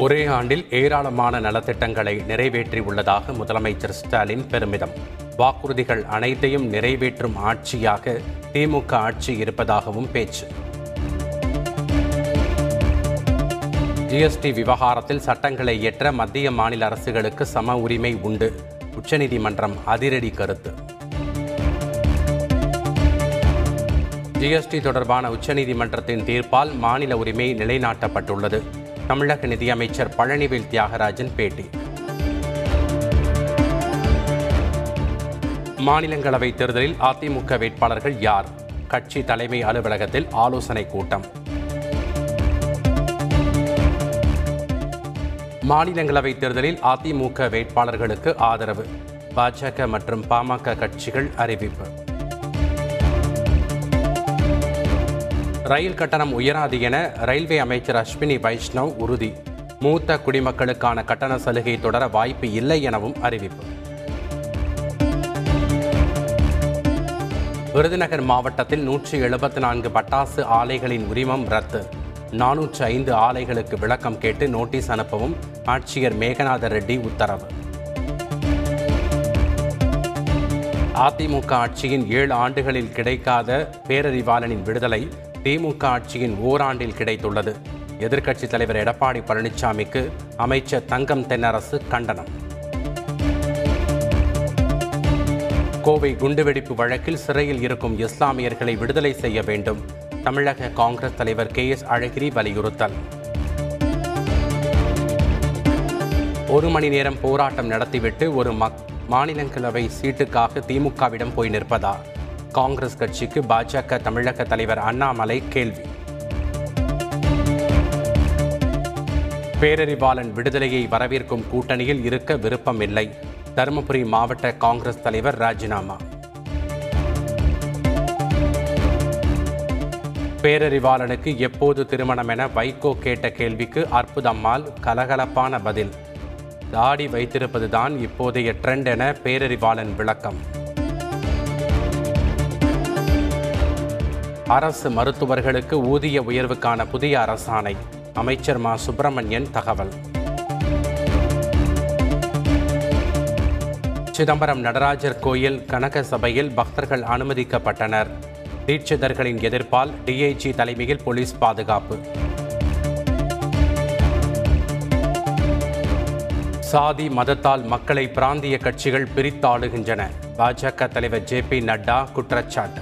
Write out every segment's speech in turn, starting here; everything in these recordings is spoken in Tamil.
ஒரே ஆண்டில் ஏராளமான நலத்திட்டங்களை நிறைவேற்றியுள்ளதாக முதலமைச்சர் ஸ்டாலின் பெருமிதம். வாக்குறுதிகள் அனைத்தையும் நிறைவேற்றும் ஆட்சியாக திமுக ஆட்சி இருப்பதாகவும் பேச்சு. ஜிஎஸ்டி விவகாரத்தில் சட்டங்களை இயற்ற மத்திய மாநில அரசுகளுக்கு சம உரிமை உண்டு. உச்சநீதிமன்றம் அதிரடி கருத்து. ஜிஎஸ்டி தொடர்பான உச்சநீதிமன்றத்தின் தீர்ப்பால் மாநில உரிமை நிலைநாட்டப்பட்டுள்ளது. தமிழக நிதியமைச்சர் பழனிவேல் தியாகராஜன் பேட்டி. மாநிலங்களவை தேர்தலில் அதிமுக வேட்பாளர்கள் யார்? கட்சி தலைமை அலுவலகத்தில் ஆலோசனை கூட்டம். மாநிலங்களவை தேர்தலில் அதிமுக வேட்பாளர்களுக்கு ஆதரவு. பாஜக மற்றும் பாமக கட்சிகள் அறிவிப்பு. ரயில் கட்டணம் உயராது என ரயில்வே அமைச்சர் அஸ்வினி வைஷ்ணவ் உறுதி. மூத்த குடிமக்களுக்கான கட்டண சலுகை தொடர வாய்ப்பு இல்லை எனவும் அறிவிப்பு. விருதுநகர் மாவட்டத்தில் நூற்றி எழுபத்தி நான்கு பட்டாசு ஆலைகளின் உரிமம் ரத்து. நானூற்றி ஐந்து ஆலைகளுக்கு விளக்கம் கேட்டு நோட்டீஸ் அனுப்பவும் ஆட்சியர் மேகநாத ரெட்டி உத்தரவு. அதிமுக ஆட்சியின் ஏழு ஆண்டுகளில் கிடைக்காத பேரறிவாளனின் விடுதலை திமுக ஆட்சியின் ஓராண்டில் கிடைத்துள்ளது. எதிர்க்கட்சித் தலைவர் எடப்பாடி பழனிசாமிக்கு அமைச்சர் தங்கம் தென்னரசு கண்டனம். கோவை குண்டுவெடிப்பு வழக்கில் சிறையில் இருக்கும் இஸ்லாமியர்களை விடுதலை செய்ய வேண்டும். தமிழக காங்கிரஸ் தலைவர் கே எஸ் அழகிரி வலியுறுத்தல். ஒரு மணி நேரம் போராட்டம் நடத்திவிட்டு ஒரு மக் மாநிலங்களவை சீட்டுக்காக திமுகவிடம் போய் நிற்பதா? காங்கிரஸ் கட்சிக்கு பாஜக தமிழக தலைவர் அண்ணாமலை கேள்வி. பேரறிவாளன் விடுதலையை வரவேற்கும் கூட்டணியில் இருக்க விருப்பமில்லை தருமபுரி மாவட்ட காங்கிரஸ் தலைவர் ராஜினாமா. பேரறிவாளனுக்கு எப்போது திருமணம் என வைகோ கேட்ட கேள்விக்கு அற்புதம்மாள் கலகலப்பான பதில். தாடி வைத்திருப்பதுதான் இப்போதைய ட்ரெண்ட் என பேரறிவாளன் விளக்கம். அரசு மருத்துவர்களுக்கு ஊதிய உயர்வுக்கான புதிய அரசாணை. அமைச்சர் மா. சுப்பிரமணியன் தகவல். சிதம்பரம் நடராஜர் கோயில் கனக சபையில் பக்தர்கள் அனுமதிக்கப்பட்டனர். தீட்சிதர்களின் எதிர்ப்பால் டிஐஜி தலைமையில் போலீஸ் பாதுகாப்பு. சாதி மதத்தால் மக்களை பிராந்திய கட்சிகள் பிரித்தாளுகின்றன. பாஜக தலைவர் ஜே பி நட்டா குற்றச்சாட்டு.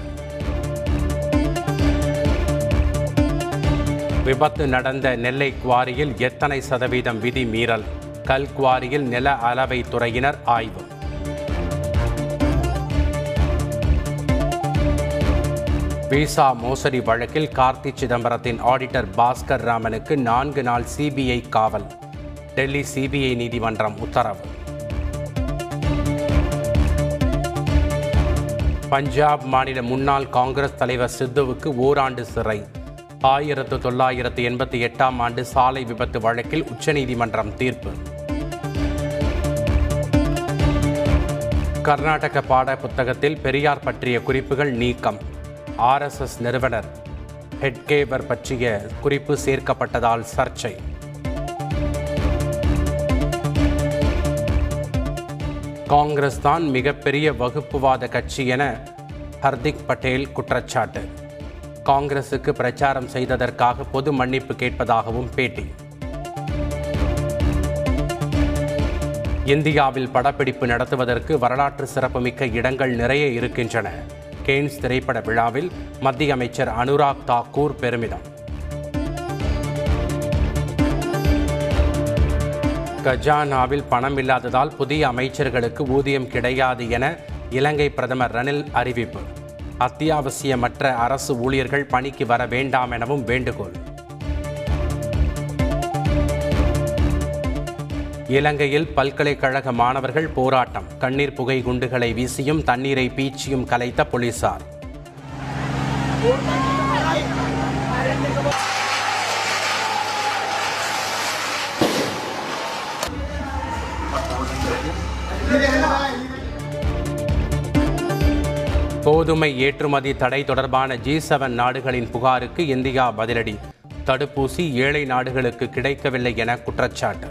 விபத்து நடந்த நெல்லை குவாரியில் எத்தனை சதவீதம் விதி மீறல்? கல் குவாரியில் நில அளவை துறையினர் ஆய்வு. விசா மோசடி வழக்கில் கார்த்தி சிதம்பரத்தின் ஆடிட்டர் பாஸ்கர் ராமனுக்கு நான்கு நாள் சிபிஐ காவல். டெல்லி சிபிஐ நீதிமன்றம் உத்தரவு. பஞ்சாப் மாநில முன்னாள் காங்கிரஸ் தலைவர் சித்துவுக்கு ஓராண்டு சிறை. ஆயிரத்து தொள்ளாயிரத்து எண்பத்தி எட்டாம் ஆண்டு சாலை விபத்து வழக்கில் உச்சநீதிமன்றம் தீர்ப்பு. கர்நாடக பாட புத்தகத்தில் பெரியார் பற்றிய குறிப்புகள் நீக்கம். ஆர்எஸ்எஸ் நிறுவனர் ஹெட்கேவர் பற்றிய குறிப்பு சேர்க்கப்பட்டதால் சர்ச்சை. காங்கிரஸ் தான் மிகப்பெரிய வகுப்புவாத கட்சி என ஹர்திக் பட்டேல் குற்றச்சாட்டு. காங்கிரசுக்கு பிரச்சாரம் செய்ததற்காக பொது மன்னிப்பு கேட்பதாகவும் பேட்டி. இந்தியாவில் படப்பிடிப்பு நடத்துவதற்கு வரலாற்று சிறப்புமிக்க இடங்கள் நிறைய இருக்கின்றன. கேன்ஸ் திரைப்பட விழாவில் மத்திய அமைச்சர் அனுராக் தாக்கூர் பெருமிதம். கஜானாவில் பணம் இல்லாததால் புதிய அமைச்சர்களுக்கு ஊதியம் கிடையாது என இலங்கை பிரதமர் ரணில் அறிவிப்பு. அத்தியாவசியமற்ற அரசு ஊழியர்கள் பணிக்கு வர வேண்டாம் எனவும் வேண்டுகோள். இலங்கையில் பல்கலைக்கழக மாணவர்கள் போராட்டம். கண்ணீர் புகை குண்டுகளை வீசியும் தண்ணீரை பீச்சியும் கலைத்த போலீசார். கோதுமை ஏற்றுமதி தடை தொடர்பான ஜி செவன் நாடுகளின் புகாருக்கு இந்தியா பதிலடி. தடுப்பூசி ஏழை நாடுகளுக்கு கிடைக்கவில்லை என குற்றச்சாட்டு.